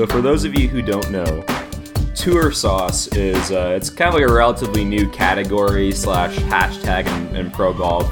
So for those of you who don't know, tour sauce is uh, it's kind of like a relatively new category slash hashtag in, in pro golf,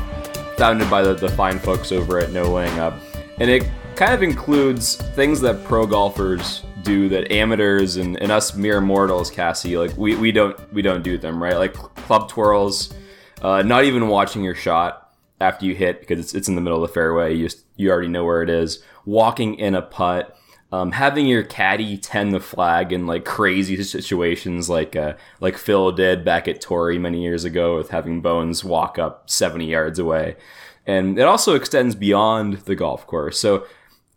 founded by the, the fine folks over at No Laying Up, and it kind of includes things that pro golfers do that amateurs and, and us mere mortals, Cassie, like we, we don't we don't do them right, like club twirls, uh, not even watching your shot after you hit because it's, it's in the middle of the fairway. You just you already know where it is. Walking in a putt um, having your caddy tend the flag in like crazy situations, like uh, like Phil did back at Torrey many years ago, with having Bones walk up seventy yards away, and it also extends beyond the golf course. So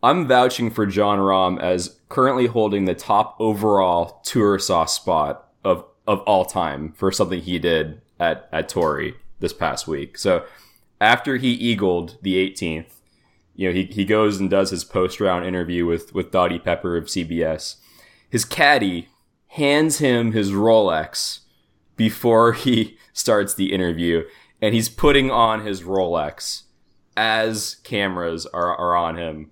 I'm vouching for Jon Rahm as currently holding the top overall tour sauce spot of of all time for something he did at at Torrey this past week. So after he eagled the 18th you know, he, he goes and does his post round interview with, with Dottie Pepper of CBS. His caddy hands him his Rolex before he starts the interview, and he's putting on his Rolex as cameras are, are on him.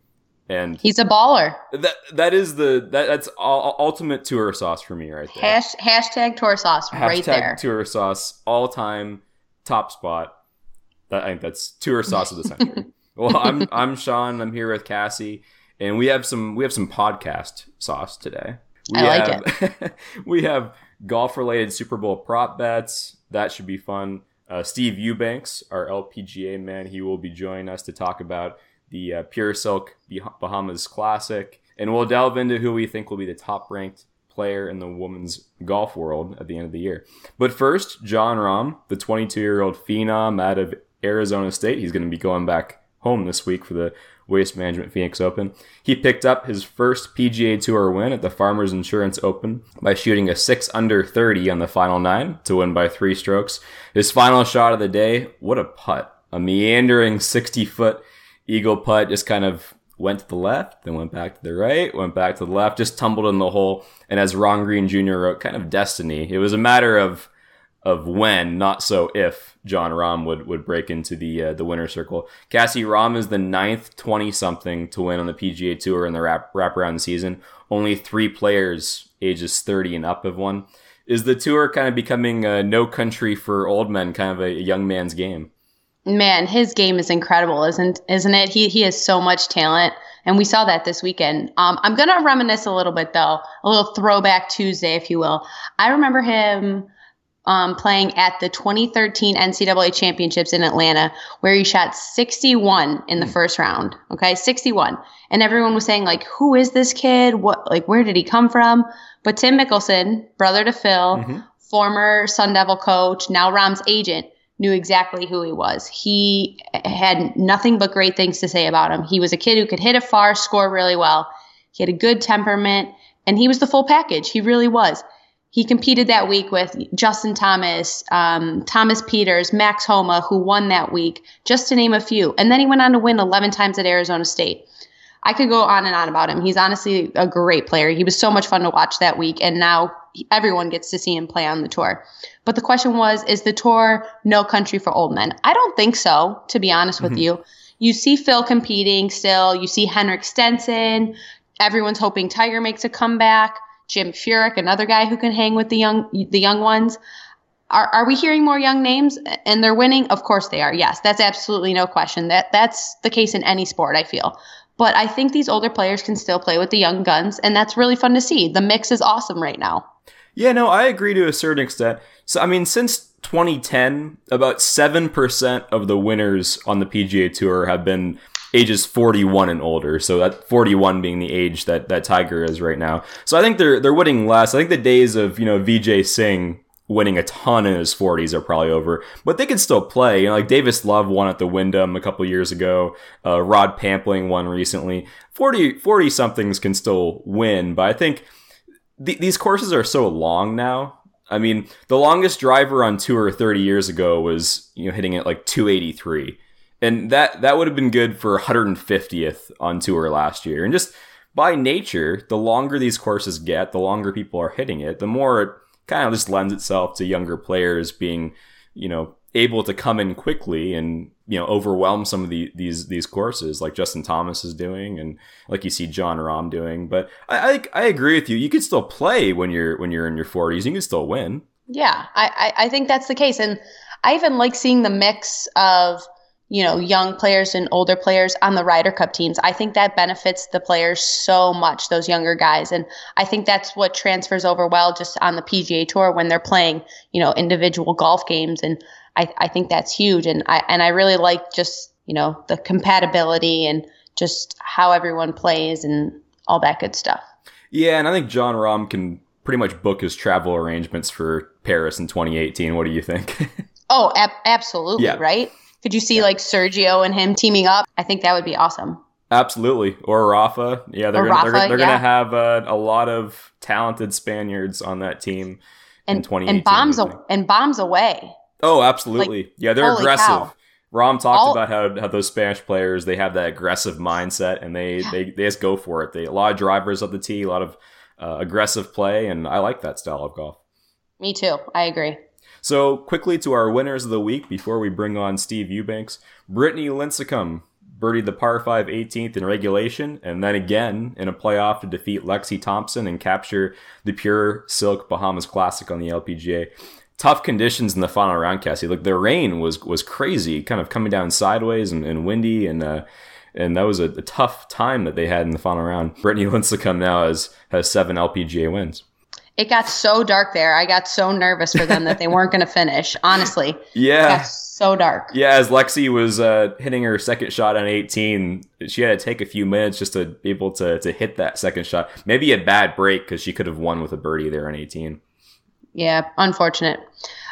And he's a baller. That that is the that, that's all, ultimate tour sauce for me right there. Hash, hashtag tour sauce hashtag right there. Tour sauce all time top spot. I think that's tour sauce of the century. Well, I'm I'm Sean. I'm here with Cassie, and we have some we have some podcast sauce today. We I like have, it. we have golf related Super Bowl prop bets. That should be fun. Uh, Steve Eubanks, our LPGA man, he will be joining us to talk about the uh, Pure Silk Bahamas Classic, and we'll delve into who we think will be the top ranked player in the women's golf world at the end of the year. But first, Jon Rahm, the 22 year old phenom out of Arizona State, he's going to be going back home this week for the Waste Management Phoenix Open. He picked up his first PGA Tour win at the Farmers Insurance Open by shooting a 6 under 30 on the final nine to win by three strokes. His final shot of the day, what a putt. A meandering 60 foot eagle putt just kind of went to the left, then went back to the right, went back to the left, just tumbled in the hole. And as Ron Green Jr. wrote, kind of destiny. It was a matter of of when, not so if Jon Rahm would, would break into the uh, the winner circle. Cassie Rahm is the ninth twenty something to win on the PGA Tour in the wrap wraparound season. Only three players ages thirty and up have won. Is the tour kind of becoming a no country for old men, kind of a, a young man's game? Man, his game is incredible, isn't isn't it? He he has so much talent, and we saw that this weekend. Um, I'm gonna reminisce a little bit though, a little throwback Tuesday, if you will. I remember him um, playing at the 2013 NCAA championships in Atlanta, where he shot 61 in the hmm. first round. Okay, 61, and everyone was saying like, "Who is this kid? What like where did he come from?" But Tim Mickelson, brother to Phil, mm-hmm. former Sun Devil coach, now Rahm's agent, knew exactly who he was. He had nothing but great things to say about him. He was a kid who could hit it far, score really well. He had a good temperament, and he was the full package. He really was he competed that week with Justin Thomas, um, Thomas Pieters, Max Homa, who won that week, just to name a few. And then he went on to win 11 times at Arizona State. I could go on and on about him. He's honestly a great player. He was so much fun to watch that week, and now everyone gets to see him play on the tour. But the question was, is the tour no country for old men? I don't think so, to be honest with mm-hmm. you. You see Phil competing still. You see Henrik Stenson. Everyone's hoping Tiger makes a comeback. Jim Furyk, another guy who can hang with the young the young ones. Are, are we hearing more young names and they're winning? Of course they are. Yes, that's absolutely no question. That that's the case in any sport. I feel. But I think these older players can still play with the young guns, and that's really fun to see. The mix is awesome right now. Yeah, no, I agree to a certain extent. So, I mean, since 2010, about 7% of the winners on the PGA Tour have been ages 41 and older. So that 41 being the age that that Tiger is right now. So I think they're they're winning less. I think the days of you know Vijay Singh winning a ton in his 40s are probably over, but they can still play. You know, like Davis Love won at the Wyndham a couple years ago. Uh, Rod Pampling won recently. 40 40 somethings can still win, but I think th- these courses are so long now. I mean, the longest driver on tour 30 years ago was you know hitting it like 283 and that that would have been good for 150th on tour last year. And just by nature, the longer these courses get, the longer people are hitting it, the more it kind of just lends itself to younger players being, you know, able to come in quickly and you know overwhelm some of the, these these courses like Justin Thomas is doing and like you see Jon Rahm doing. But I, I, I agree with you. You can still play when you're when you're in your 40s. You can still win. Yeah, I, I, I think that's the case, and I even like seeing the mix of you know young players and older players on the Ryder Cup teams. I think that benefits the players so much, those younger guys, and I think that's what transfers over well just on the PGA Tour when they're playing you know individual golf games and I, I think that's huge. And I and I really like just you know the compatibility and just how everyone plays and all that good stuff. Yeah, and I think Jon Rahm can pretty much book his travel arrangements for Paris in 2018. What do you think? oh, ab- absolutely, yeah. right? Could you see yeah. like Sergio and him teaming up? I think that would be awesome. Absolutely, or Rafa. Yeah, they're gonna, Rafa, they're, they're yeah. gonna have uh, a lot of talented Spaniards on that team and, in 2018. And bombs, and bombs away. Oh, absolutely. Like, yeah, they're aggressive. Cow. Rahm talked All, about how, how those Spanish players they have that aggressive mindset and they, yeah. they, they just go for it. They a lot of drivers at the tee, a lot of uh, aggressive play, and I like that style of golf. Me too. I agree. So quickly to our winners of the week before we bring on Steve Eubanks. Brittany Lincicome birdied the par 5 18th in regulation and then again in a playoff to defeat Lexi Thompson and capture the Pure Silk Bahamas Classic on the LPGA tough conditions in the final round, Cassie. Like the rain was was crazy, kind of coming down sideways and, and windy, and uh, and that was a, a, tough time that they had in the final round. Brittany Lincicome now has has seven LPGA wins. It got so dark there. I got so nervous for them that they weren't going to finish. Honestly, yeah, so dark. Yeah, as Lexi was uh, hitting her second shot on 18, she had to take a few minutes just to be able to to hit that second shot. Maybe a bad break because she could have won with a birdie there on 18. Yeah, unfortunate.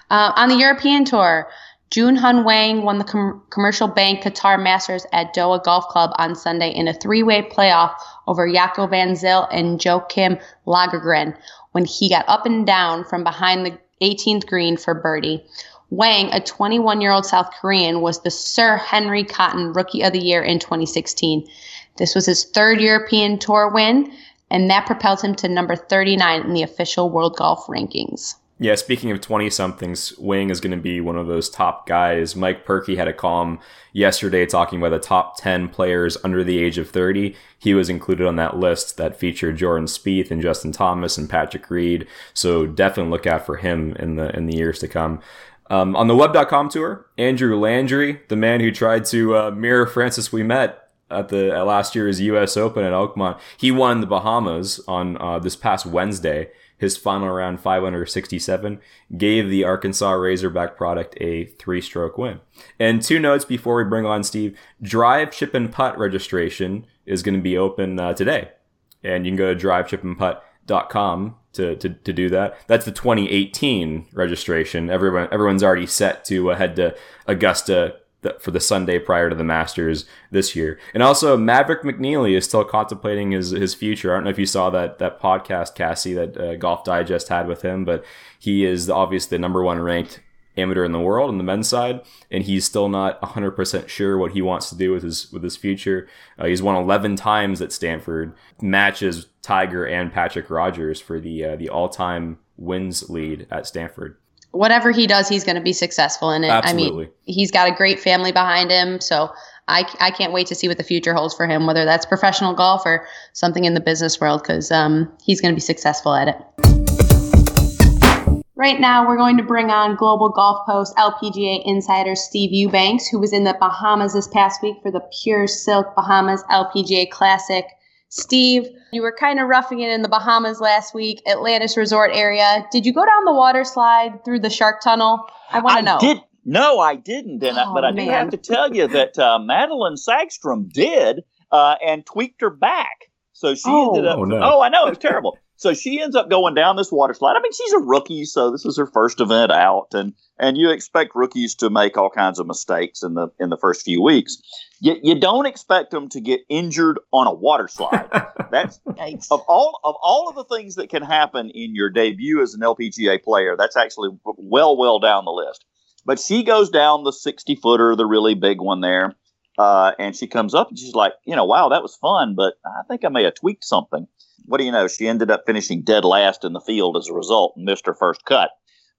Uh, on the European Tour, Jeunghun Wang won the Com- Commercial Bank Qatar Masters at Doha Golf Club on Sunday in a three-way playoff over Jaco van Zyl and Joakim Lagergren when he got up and down from behind the 18th green for birdie. Wang, a 21-year-old South Korean, was the Sir Henry Cotton Rookie of the Year in 2016. This was his third European Tour win and that propelled him to number 39 in the official world golf rankings. Yeah, speaking of 20 somethings, Wang is going to be one of those top guys. Mike Purkey had a column yesterday talking about the top 10 players under the age of 30. He was included on that list that featured Jordan Spieth and Justin Thomas and Patrick Reed. So definitely look out for him in the in the years to come. Um, on the web.com tour, Andrew Landry, the man who tried to uh, mirror Francis Ouimet at the at last year's U.S. Open at Oakmont. He won the Bahamas on uh, this past Wednesday. His final round 567 gave the Arkansas Razorback product a three-stroke win. And two notes before we bring on Steve: Drive Chip and Putt registration is going to be open uh, today, and you can go to drivechipandputt.com to, to, to do that. That's the 2018 registration. Everyone everyone's already set to uh, head to Augusta for the Sunday prior to the Masters this year. And also, Maverick McNealy is still contemplating his his future. I don't know if you saw that that podcast, Cassie, that uh, Golf Digest had with him, but he is obviously the number one ranked amateur in the world on the men's side, and he's still not 100% sure what he wants to do with his with his future. Uh, he's won 11 times at Stanford, matches Tiger and Patrick Rodgers for the uh, the all time wins lead at Stanford whatever he does, he's going to be successful in it. Absolutely. I mean, he's got a great family behind him, so I, I can't wait to see what the future holds for him, whether that's professional golf or something in the business world, because um, he's going to be successful at it. Right now, we're going to bring on Global Golf Post LPGA insider Steve Eubanks, who was in the Bahamas this past week for the Pure Silk Bahamas LPGA Classic. Steve, you were kind of roughing it in the Bahamas last week, Atlantis Resort area. Did you go down the water slide through the shark tunnel? I want to know. Did no, I didn't, and oh, but I man. do have to tell you that uh, Madelene Sagstrom did uh, and tweaked her back, so she oh, ended up. Oh, no. oh, I know it was terrible. So she ends up going down this water slide. I mean, she's a rookie, so this is her first event out, and and you expect rookies to make all kinds of mistakes in the in the first few weeks. You, you don't expect them to get injured on a water slide. That's of all of all of the things that can happen in your debut as an LPGA player. That's actually well well down the list. But she goes down the sixty footer, the really big one there, uh, and she comes up and she's like, you know, wow, that was fun, but I think I may have tweaked something what do you know? She ended up finishing dead last in the field as a result and missed her first cut.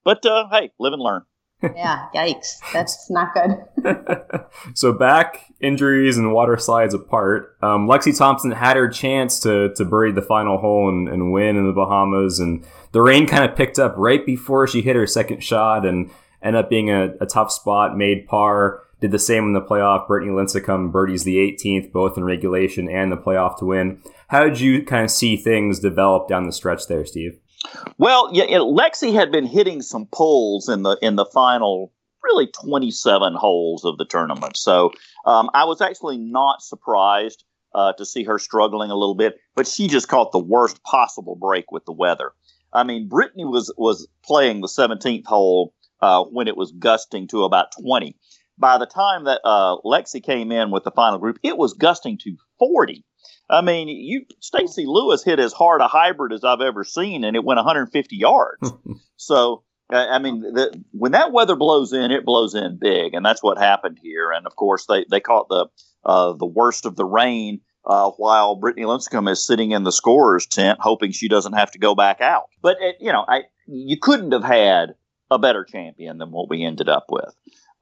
But uh, hey, live and learn. yeah, yikes. That's not good. so back injuries and water slides apart, um, Lexi Thompson had her chance to to birdie the final hole and, and win in the Bahamas, and the rain kind of picked up right before she hit her second shot and ended up being a, a tough spot, made par. Did the same in the playoff. Brittany Lincicome birdies the 18th, both in regulation and the playoff to win. How did you kind of see things develop down the stretch there, Steve? Well, yeah, Lexi had been hitting some pulls in the in the final really 27 holes of the tournament. So um, I was actually not surprised uh, to see her struggling a little bit, but she just caught the worst possible break with the weather. I mean, Brittany was was playing the 17th hole uh, when it was gusting to about 20. By the time that uh, Lexi came in with the final group, it was gusting to 40. I mean, you Stacy Lewis hit as hard a hybrid as I've ever seen, and it went 150 yards. so, I mean, the, when that weather blows in, it blows in big, and that's what happened here. And of course, they they caught the uh, the worst of the rain uh, while Brittany Lincicome is sitting in the scorer's tent, hoping she doesn't have to go back out. But it, you know, I you couldn't have had a better champion than what we ended up with.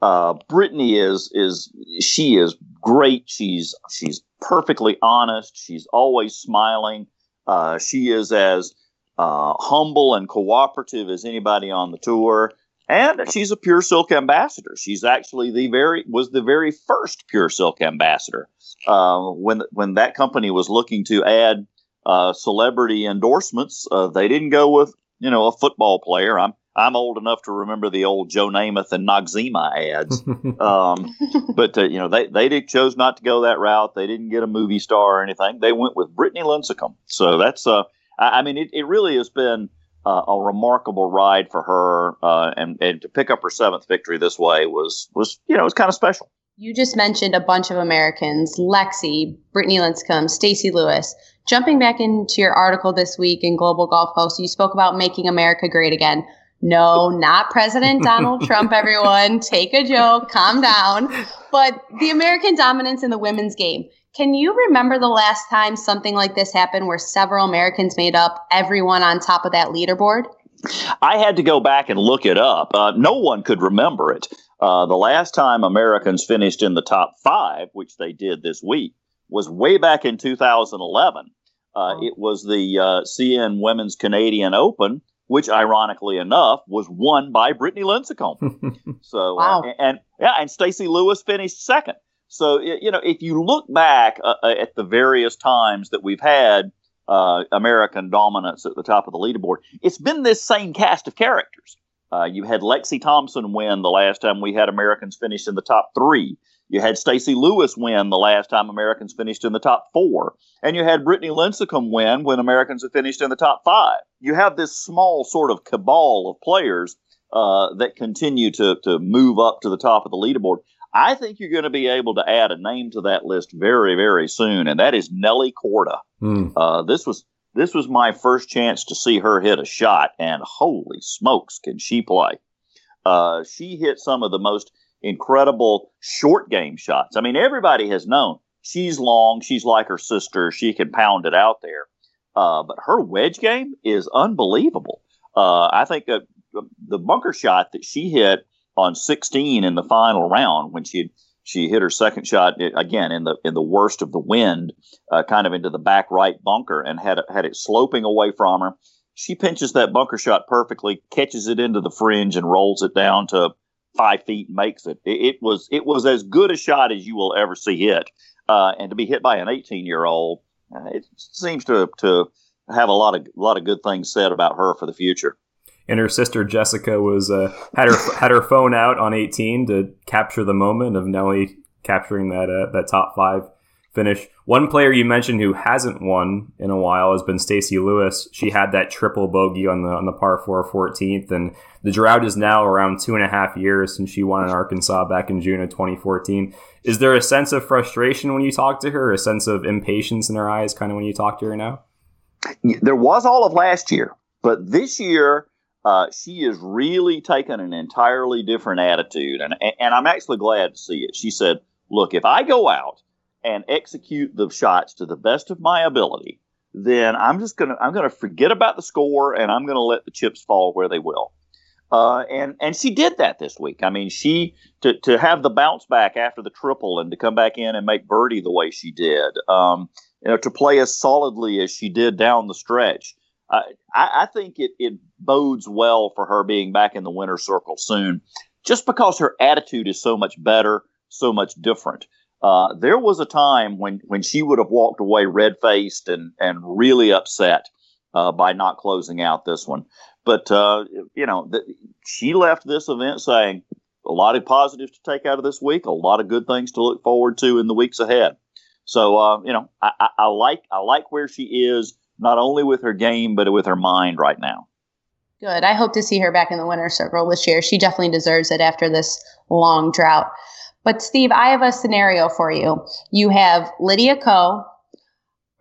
Uh, Brittany is is she is great. She's she's perfectly honest. She's always smiling. Uh, she is as uh, humble and cooperative as anybody on the tour, and she's a Pure Silk ambassador. She's actually the very was the very first Pure Silk ambassador uh, when when that company was looking to add uh, celebrity endorsements. Uh, they didn't go with you know a football player. I'm I'm old enough to remember the old Joe Namath and Noxzema ads. um, but uh, you know, they they did, chose not to go that route. They didn't get a movie star or anything. They went with Brittany Lincicome. So that's uh, I, I mean, it, it really has been uh, a remarkable ride for her, uh, and and to pick up her seventh victory this way was was you know it was kind of special. You just mentioned a bunch of Americans: Lexi, Brittany Lincicome, Stacy Lewis. Jumping back into your article this week in Global Golf Post, you spoke about making America great again. No, not President Donald Trump, everyone. Take a joke, calm down. But the American dominance in the women's game. Can you remember the last time something like this happened where several Americans made up everyone on top of that leaderboard? I had to go back and look it up. Uh, no one could remember it. Uh, the last time Americans finished in the top five, which they did this week, was way back in 2011. Uh, oh. It was the uh, CN Women's Canadian Open which ironically enough was won by Brittany Lincicome. so uh, wow. uh, and, and, yeah, and Stacy Lewis finished second. So you know, if you look back uh, uh, at the various times that we've had uh, American dominance at the top of the leaderboard, it's been this same cast of characters. Uh, you had Lexi Thompson win the last time we had Americans finish in the top three. You had Stacy Lewis win the last time Americans finished in the top four. And you had Brittany Lincicome win when Americans had finished in the top five. You have this small sort of cabal of players uh, that continue to, to move up to the top of the leaderboard. I think you're going to be able to add a name to that list very, very soon, and that is Nelly Korda. Mm. Uh, this was this was my first chance to see her hit a shot, and holy smokes, can she play! Uh, she hit some of the most incredible short game shots. I mean, everybody has known she's long, she's like her sister, she can pound it out there. Uh, but her wedge game is unbelievable. Uh, I think uh, the bunker shot that she hit on 16 in the final round when she she hit her second shot again in the in the worst of the wind, uh, kind of into the back right bunker, and had had it sloping away from her. She pinches that bunker shot perfectly, catches it into the fringe, and rolls it down to five feet makes it. it. It, was it was as good a shot as you will ever see hit, uh, and to be hit by an 18 year old, uh, it seems to to have a lot of a lot of good things said about her for the future. And her sister Jessica was uh, had her had her phone out on 18 to capture the moment of Nelly capturing that uh, that top five finish. One player you mentioned who hasn't won in a while has been Stacy Lewis. She had that triple bogey on the on the par four 14th, and the drought is now around two and a half years since she won in Arkansas back in June of 2014. Is there a sense of frustration when you talk to her, a sense of impatience in her eyes, kind of when you talk to her now? There was all of last year, but this year. Uh, she has really taken an entirely different attitude, and and I'm actually glad to see it. She said, "Look, if I go out and execute the shots to the best of my ability, then I'm just gonna I'm gonna forget about the score and I'm gonna let the chips fall where they will. Uh, and and she did that this week. I mean, she to to have the bounce back after the triple and to come back in and make birdie the way she did. Um, you know, to play as solidly as she did down the stretch. I, I think it, it bodes well for her being back in the winner's circle soon, just because her attitude is so much better, so much different. Uh, there was a time when, when she would have walked away red faced and, and really upset uh, by not closing out this one. But, uh, you know, the, she left this event saying a lot of positives to take out of this week, a lot of good things to look forward to in the weeks ahead. So, uh, you know, I, I, I like I like where she is, not only with her game, but with her mind right now. Good. I hope to see her back in the winner's circle this year. She definitely deserves it after this long drought. But Steve, I have a scenario for you. You have Lydia Ko,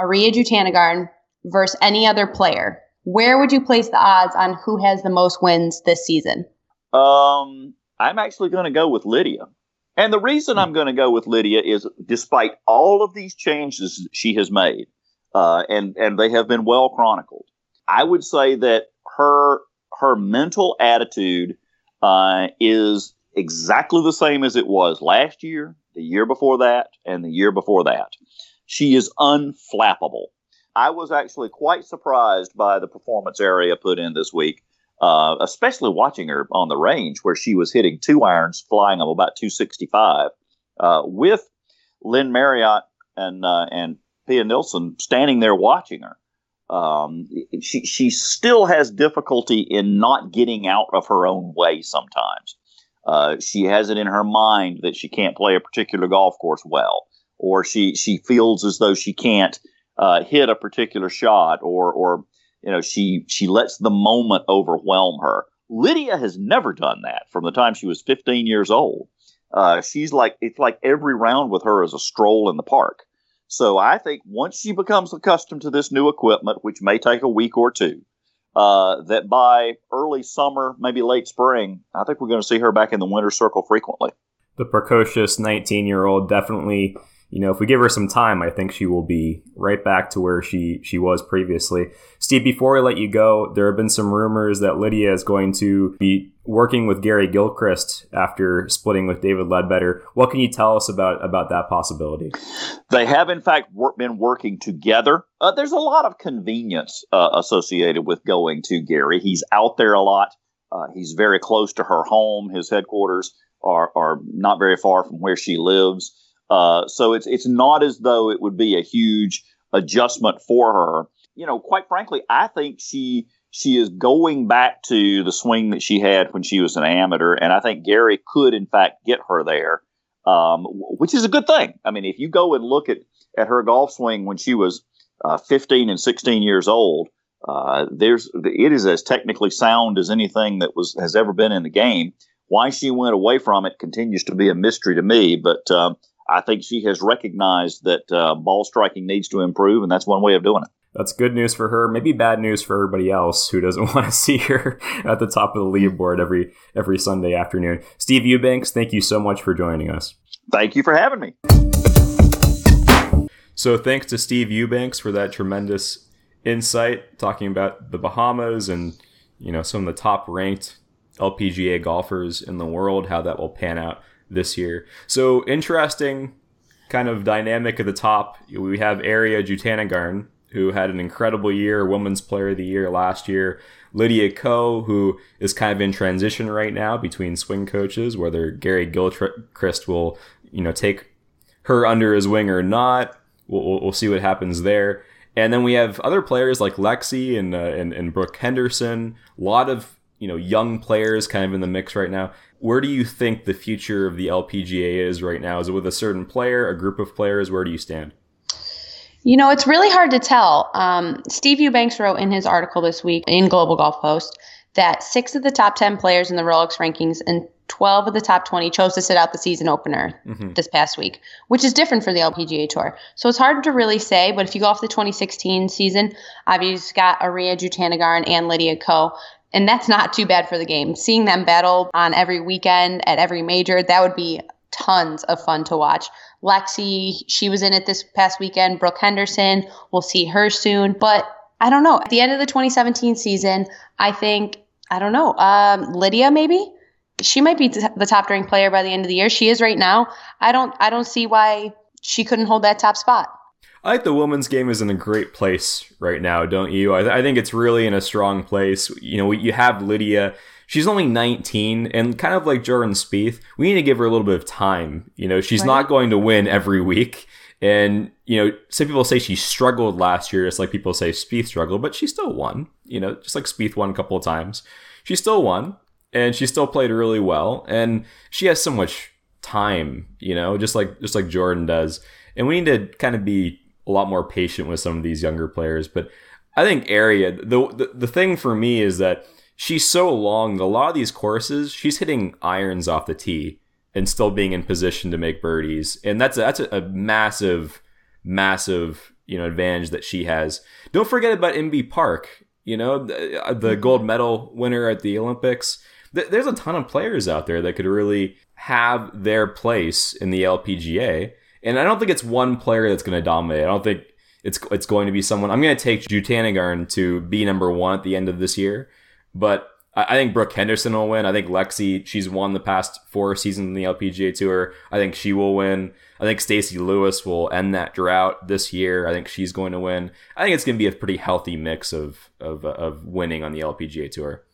Ariya Jutanugarn versus any other player. Where would you place the odds on who has the most wins this season? Um, I'm actually going to go with Lydia. And the reason I'm going to go with Lydia is despite all of these changes she has made, uh, and, and they have been well chronicled, I would say that her, her mental attitude uh, is exactly the same as it was last year, the year before that, and the year before that. She is unflappable. I was actually quite surprised by the performance Ariya put in this week, uh, especially watching her on the range where she was hitting two irons, flying them about 265, uh, with Lynn Marriott and uh, and Pia Nilsson standing there watching her. Um, she she still has difficulty in not getting out of her own way sometimes. Uh, she has it in her mind that she can't play a particular golf course well, or she she feels as though she can't uh, hit a particular shot, or or you know she she lets the moment overwhelm her. Lydia has never done that from the time she was 15 years old. Uh, she's like it's like every round with her is a stroll in the park. So I think once she becomes accustomed to this new equipment, which may take a week or two, uh, that by early summer, maybe late spring, I think we're going to see her back in the winter circle frequently. The precocious 19 year old definitely you know, if we give her some time, I think she will be right back to where she she was previously. Steve, before we let you go, there have been some rumors that Lydia is going to be working with Gary Gilchrist after splitting with David Leadbetter. What can you tell us about about that possibility? They have, in fact, been working together. Uh, there's a lot of convenience uh, associated with going to Gary. He's out there a lot. Uh, he's very close to her home. His headquarters are are not very far from where she lives. Uh, so it's it's not as though it would be a huge adjustment for her. You know, quite frankly, I think she she is going back to the swing that she had when she was an amateur, and I think Gary could, in fact, get her there, um, which is a good thing. I mean, if you go and look at at her golf swing when she was uh, 15 and 16 years old, uh, there's it is as technically sound as anything that was has ever been in the game. Why she went away from it continues to be a mystery to me, but um, I think she has recognized that uh, ball striking needs to improve, and that's one way of doing it. That's good news for her. Maybe bad news for everybody else who doesn't want to see her at the top of the leaderboard every every Sunday afternoon. Steve Eubanks, thank you so much for joining us. Thank you for having me. So thanks to Steve Eubanks for that tremendous insight, talking about the Bahamas and you know some of the top ranked LPGA golfers in the world, how that will pan out this year. So interesting kind of dynamic at the top. We have Ariya Jutanugarn, who had an incredible year, Women's Player of the Year last year. Lydia Ko, who is kind of in transition right now between swing coaches, whether Gary Gilchrist will, you know, take her under his wing or not. We'll, we'll see what happens there. And then we have other players like Lexi and, uh, and, and Brooke Henderson. A lot of you know young players kind of in the mix right now. Where do you think the future of the LPGA is right now? Is it with a certain player, a group of players? Where do you stand? You know, it's really hard to tell. Um, Steve Eubanks wrote in his article this week in Global Golf Post that six of the top 10 players in the Rolex rankings and 12 of the top 20 chose to sit out the season opener mm-hmm. this past week, which is different for the LPGA Tour. So it's hard to really say, but if you go off the 2016 season, obviously got Ariya Jutanugarn and Lydia Ko. And that's not too bad for the game. Seeing them battle on every weekend at every major, that would be tons of fun to watch. Lexi, she was in it this past weekend. Brooke Henderson, we'll see her soon. But I don't know. At the end of the 2017 season, I think I don't know. Um, Lydia, maybe she might be the top ranked player by the end of the year. She is right now. I don't. I don't see why she couldn't hold that top spot. I think the women's game is in a great place right now, don't you? I, th- I think it's really in a strong place. You know, you have Lydia. She's only 19, and kind of like Jordan Spieth, we need to give her a little bit of time. You know, she's right. not going to win every week. And, you know, some people say she struggled last year, just like people say Spieth struggled, but she still won. You know, just like Spieth won a couple of times. She still won, and she still played really well. And she has so much time, you know, just like just like Jordan does. And we need to kind of be a lot more patient with some of these younger players. But I think Ariya, the, the, the thing for me is that she's so long. A lot of these courses, she's hitting irons off the tee and still being in position to make birdies, and that's a, that's a, a massive, massive you know advantage that she has. Don't forget about Inbee Park. You know the, uh, the mm-hmm. gold medal winner at the Olympics. There's a ton of players out there that could really have their place in the LPGA and I don't think it's one player that's going to dominate. I don't think it's it's going to be someone. I'm going to take Jutanugarn to be number one at the end of this year, but I, I think Brooke Henderson will win. I think Lexi, she's won the past four seasons in the LPGA Tour. I think she will win. I think Stacy Lewis will end that drought this year. I think she's going to win. I think it's going to be a pretty healthy mix of of, of winning on the LPGA Tour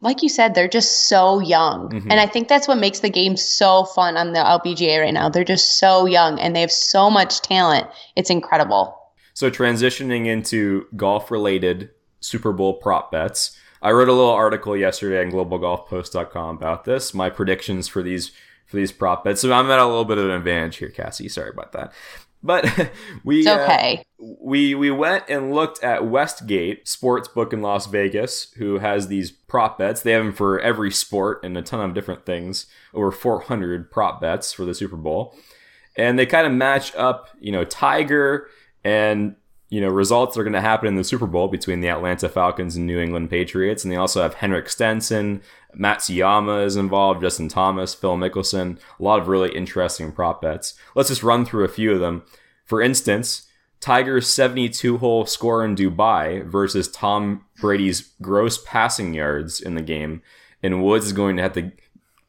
like you said, they're just so young. Mm-hmm. And I think that's what makes the game so fun on the LPGA right now. They're just so young and they have so much talent. It's incredible. So, transitioning into golf related Super Bowl prop bets, I wrote a little article yesterday on globalgolfpost.com about this, my predictions for these for these prop bets. So I'm at a little bit of an advantage here, Cassie. Sorry about that. But we it's uh, okay. Uh, we we went and looked at Westgate Sportsbook in Las Vegas, who has these prop bets. They have them for every sport and a ton of different things. Over 400 prop bets for the Super Bowl, and they kind of match up. You know, Tiger and you know results that are going to happen in the Super Bowl between the Atlanta Falcons and New England Patriots, and they also have Henrik Stenson, Matsuyama is involved, Justin Thomas, Phil Mickelson, a lot of really interesting prop bets. Let's just run through a few of them. For instance, Tiger's 72 hole score in Dubai versus Tom Brady's gross passing yards in the game. And Woods is going to have to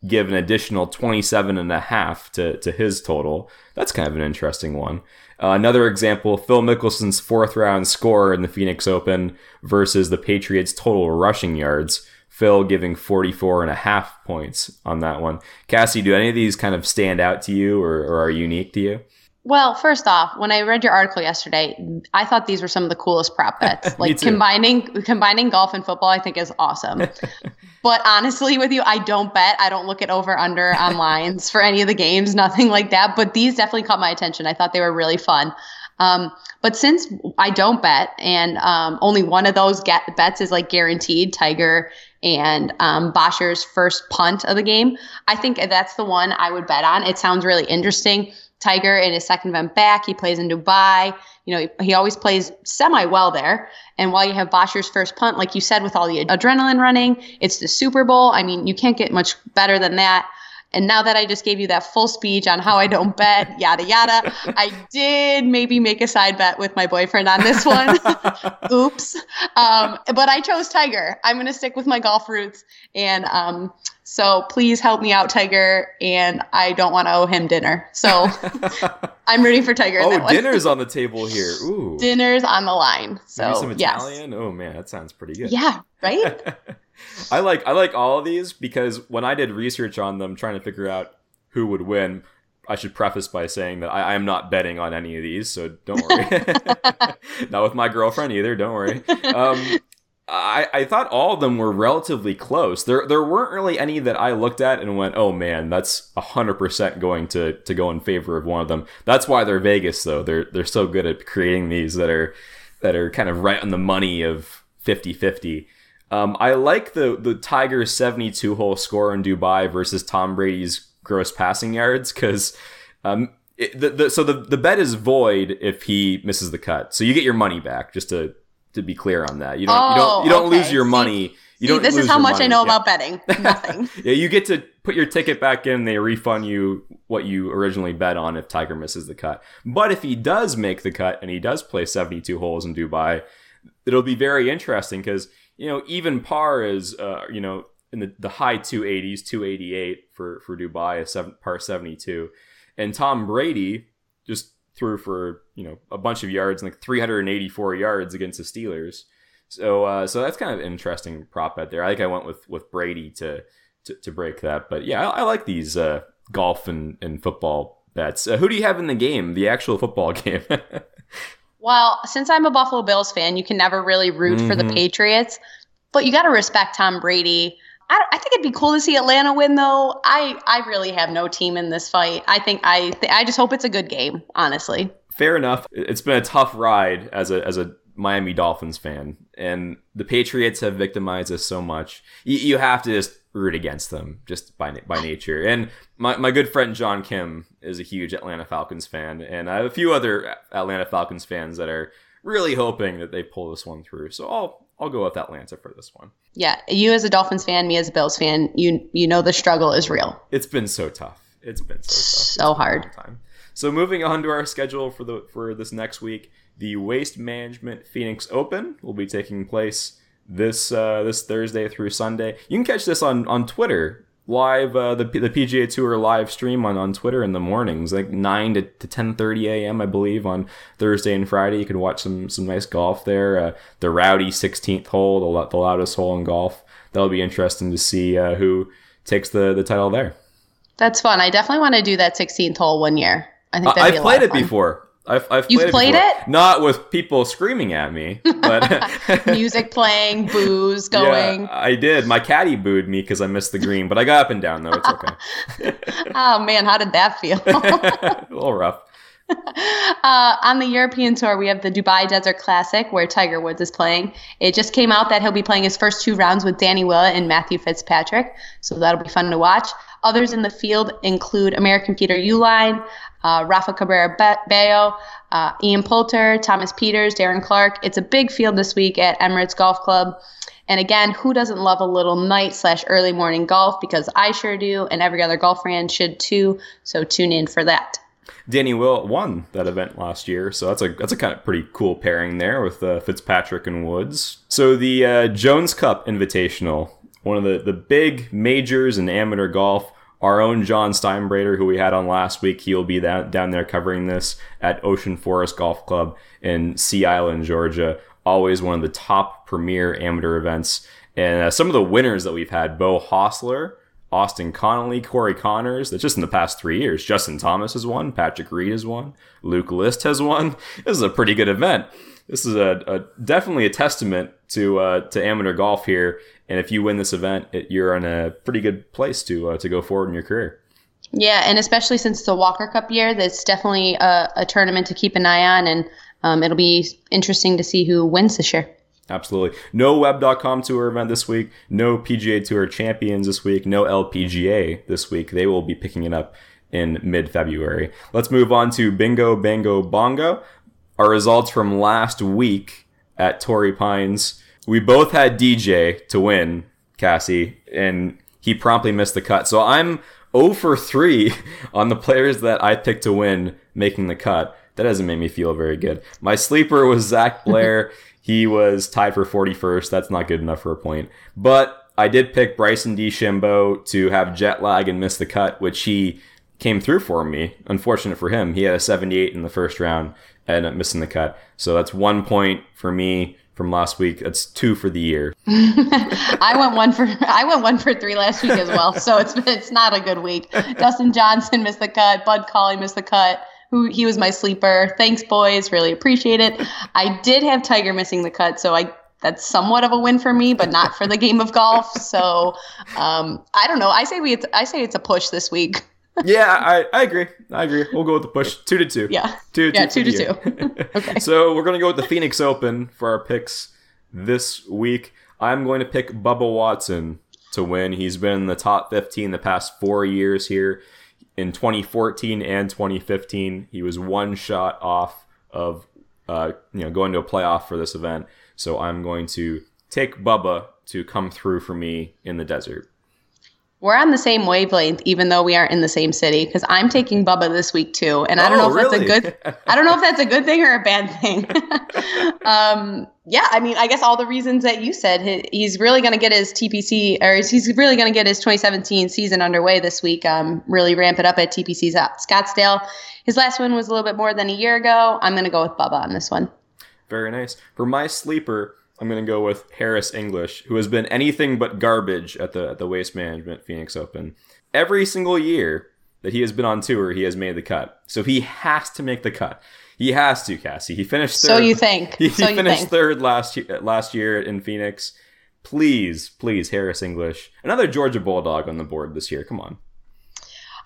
give an additional 27 and a half to, to his total. That's kind of an interesting one. Uh, another example, Phil Mickelson's fourth round score in the Phoenix Open versus the Patriots total rushing yards. Phil giving 44 and a half points on that one. Cassie, do any of these kind of stand out to you or, or are unique to you? Well, first off, when I read your article yesterday, I thought these were some of the coolest prop bets. Like combining combining golf and football, I think is awesome. but honestly, with you, I don't bet. I don't look at over under on lines for any of the games, nothing like that. But these definitely caught my attention. I thought they were really fun. Um, but since I don't bet, and um, only one of those get bets is like guaranteed, Tiger and um, Bosher's first punt of the game, I think that's the one I would bet on. It sounds really interesting. Tiger in his second event back, he plays in Dubai. You know, he, he always plays semi well there. And while you have Bosher's first punt, like you said, with all the adrenaline running, it's the Super Bowl. I mean, you can't get much better than that. And now that I just gave you that full speech on how I don't bet, yada, yada, I did maybe make a side bet with my boyfriend on this one. Oops. Um, but I chose Tiger. I'm going to stick with my golf roots. And um, so please help me out, Tiger. And I don't want to owe him dinner. So I'm rooting for Tiger. Oh, dinner's on the table here. Ooh. Dinner's on the line. So, Maybe some Italian? Yes. Oh, man, that sounds pretty good. Yeah, right? I like I like all of these because when I did research on them, trying to figure out who would win, I should preface by saying that I, I am not betting on any of these, so don't worry. not with my girlfriend either. Don't worry. Um, I, I thought all of them were relatively close. There there weren't really any that I looked at and went, oh man, that's hundred percent going to to go in favor of one of them. That's why they're Vegas though. They're they're so good at creating these that are that are kind of right on the money of 50-50. Um, I like the the Tigers 72 hole score in Dubai versus Tom Brady's gross passing yards because um, the, the, so the, the bet is void if he misses the cut. So you get your money back. Just to to be clear on that, you don't oh, you don't you don't okay. lose your money. You don't. This is how much money. I know yeah. about betting. Nothing. yeah, you get to put your ticket back in. They refund you what you originally bet on if Tiger misses the cut. But if he does make the cut and he does play 72 holes in Dubai, it'll be very interesting because you know, even par is, uh, you know, in the, the high 280s, 288 for, for Dubai, a seven, par 72. And Tom Brady just threw for, you know, a bunch of yards, like 384 yards against the Steelers. So, uh, so that's kind of interesting prop bet there. I think I went with, with Brady to, to, to break that. But yeah, I, I like these uh, golf and, and football bets. Uh, who do you have in the game, the actual football game? Well, since I'm a Buffalo Bills fan, you can never really root mm-hmm. for the mm-hmm. Patriots, but you got to respect Tom Brady. I, I, think it'd be cool to see Atlanta win, though. I, I really have no team in this fight. I think I th- I just hope it's a good game, honestly. Fair enough. It's been a tough ride as a as a Miami Dolphins fan, and the Patriots have victimized us so much. You, you have to just root against them just by by nature. And my, my good friend John Kim is a huge Atlanta Falcons fan, and I have a few other Atlanta Falcons fans that are really hoping that they pull this one through. So I'll I'll go with Atlanta for this one. Yeah, you as a Dolphins fan, me as a Bills fan, you you know the struggle is real. It's been so tough. It's been so tough. So hard. So moving on to our schedule for the for this next week, the Waste Management Phoenix Open will be taking place this uh, this Thursday through Sunday. You can catch this on on Twitter live uh, the the PGA Tour live stream on, on Twitter in the mornings, like nine to, to ten thirty a.m. I believe on Thursday and Friday. You can watch some some nice golf there. Uh, the rowdy sixteenth hole, the, the loudest hole in golf. That'll be interesting to see uh, who takes the the title there. That's fun. I definitely want to do that sixteenth hole one year. I think I've played it before. I've, I've You've played, played it, Not with people screaming at me, but music playing, booze going. Yeah, I did. My caddy booed me because I missed the green, but I got up and down though. It's okay. oh man, how did that feel? a little rough. Uh, on the European tour, we have the Dubai Desert Classic where Tiger Woods is playing. It just came out that he'll be playing his first two rounds with Danny Willett and Matthew Fitzpatrick, so that'll be fun to watch. Others in the field include American Peter Uihlein, uh, Rafa Cabrera Bello, uh, Ian Poulter, Thomas Pieters, Darren Clarke. It's a big field this week at Emirates Golf Club. And again, who doesn't love a little night slash early morning golf? Because I sure do, and every other golf fan should too. So tune in for that. Danny Will won that event last year, so that's a that's a kind of pretty cool pairing there with uh, Fitzpatrick and Woods. So the uh, Jones Cup Invitational, one of the the big majors in amateur golf our own John Steinbrader, who we had on last week, he'll be down, down there covering this at Ocean Forest Golf Club in Sea Island, Georgia. Always one of the top premier amateur events. And uh, some of the winners that we've had Beau Hossler, Austin Connelly, Corey Conners. that's just in the past three years. Justin Thomas has won, Patrick Reed has won, Luke List has won. This is a pretty good event. This is a, a definitely a testament to uh, to amateur golf here and if you win this event, it, you're in a pretty good place to uh, to go forward in your career. Yeah, and especially since it's a Walker Cup year, that's definitely a, a tournament to keep an eye on, and um, it'll be interesting to see who wins this year. Absolutely. No Web.com Tour event this week. No PGA Tour champions this week. No LPGA this week. They will be picking it up in mid February. Let's move on to Bingo Bango Bongo. Our results from last week at Torrey Pines we both had DJ to win, Cassie, and he promptly missed the cut. So I'm 0 for 3 on the players that I picked to win making the cut. That doesn't make me feel very good. My sleeper was Zach Blair. he was tied for 41st. That's not good enough for a point. But I did pick Bryson DeChambeau to have jet lag and miss the cut, which he came through for me. Unfortunate for him. He had a 78 in the first round and up missing the cut. So that's one point for me from last week. That's two for the year. I went one for I went one for three last week as well, so it's it's not a good week. Dustin Johnson missed the cut. Bud Cauley missed the cut. Who he was my sleeper. Thanks, boys. Really appreciate it. I did have Tiger missing the cut, so I that's somewhat of a win for me, but not for the game of golf. So um, I don't know. I say we I say it's a push this week yeah, I, I agree. I agree. We'll go with the push two to two. Yeah, two, yeah, two, two to two. okay. So we're gonna go with the Phoenix Open for our picks this week. I'm going to pick Bubba Watson to win. He's been in the top 15 the past four years here. In 2014 and 2015, he was one shot off of uh, you know going to a playoff for this event. So I'm going to take Bubba to come through for me in the desert. We're on the same wavelength, even though we aren't in the same city. Because I'm taking Bubba this week too, and I don't oh, know if really? that's a good. I don't know if that's a good thing or a bad thing. um, yeah, I mean, I guess all the reasons that you said, he's really going to get his TPC, or he's really going to get his 2017 season underway this week. Um, really ramp it up at TPC Scottsdale. His last win was a little bit more than a year ago. I'm going to go with Bubba on this one. Very nice. For my sleeper, I'm going to go with Harris English, who has been anything but garbage at the at the Waste Management Phoenix Open. Every single year that he has been on tour, he has made the cut. So he has to make the cut. He has to, Cassie. He finished third. So you think? He, so he finished think. third last year, last year in Phoenix. Please, please, Harris English. Another Georgia Bulldog on the board this year. Come on.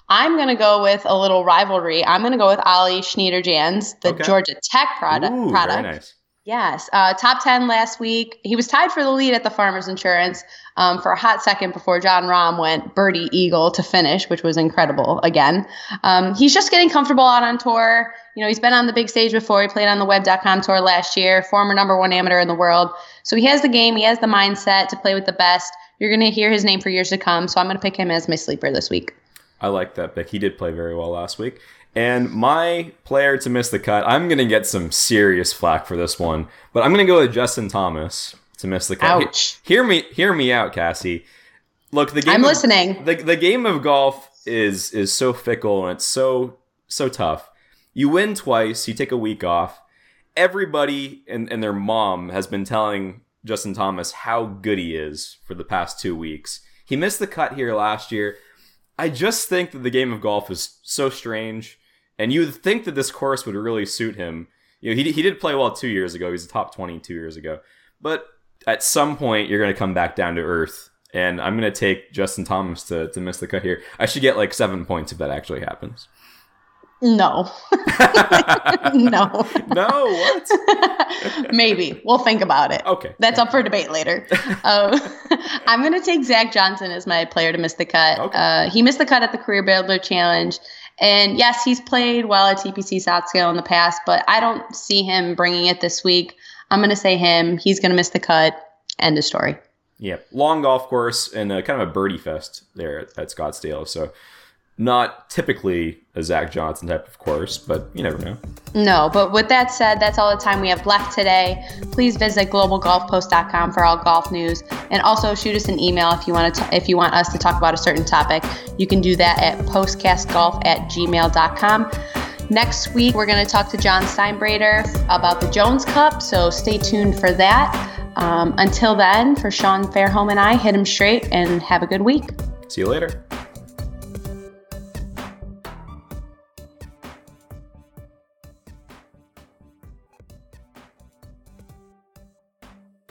I'm going to go with a little rivalry. I'm going to go with Ollie Schniederjans, the okay. Georgia Tech product. Ooh, product. Very nice. Yes, uh, top 10 last week. He was tied for the lead at the Farmers Insurance um, for a hot second before Jon Rahm went birdie eagle to finish, which was incredible again. Um, he's just getting comfortable out on tour. You know, he's been on the big stage before. He played on the web.com tour last year, former number one amateur in the world. So he has the game, he has the mindset to play with the best. You're going to hear his name for years to come. So I'm going to pick him as my sleeper this week. I like that pick. He did play very well last week. And my player to miss the cut, I'm going to get some serious flack for this one, but I'm going to go with Justin Thomas to miss the cut. Ouch. Hear me, hear me out, Cassie. Look, the game. I'm of, listening. The, the game of golf is is so fickle and it's so so tough. You win twice, you take a week off. Everybody and, and their mom has been telling Justin Thomas how good he is for the past two weeks. He missed the cut here last year. I just think that the game of golf is so strange and you would think that this course would really suit him. You know, he, he did play well two years ago. He was a top 20 two years ago. But at some point, you're going to come back down to earth. And I'm going to take Justin Thomas to, to miss the cut here. I should get like seven points if that actually happens. No. no. No, what? Maybe. We'll think about it. Okay. That's up for debate later. Um, I'm going to take Zach Johnson as my player to miss the cut. Okay. Uh, he missed the cut at the Career Builder Challenge. And yes, he's played well at TPC Scottsdale in the past, but I don't see him bringing it this week. I'm going to say him. He's going to miss the cut. End of story. Yep. Long golf course and a, kind of a birdie fest there at, at Scottsdale. So not typically a Zach Johnson type of course, but you never know. No, but with that said, that's all the time we have left today. Please visit globalgolfpost.com for all golf news, and also shoot us an email if you want to if you want us to talk about a certain topic. You can do that at postcastgolf at gmail.com. Next week, we're going to talk to John Steinbreder about the Jones Cup, so stay tuned for that. Um, until then, for Sean Fairholm and I, hit him straight and have a good week. See you later.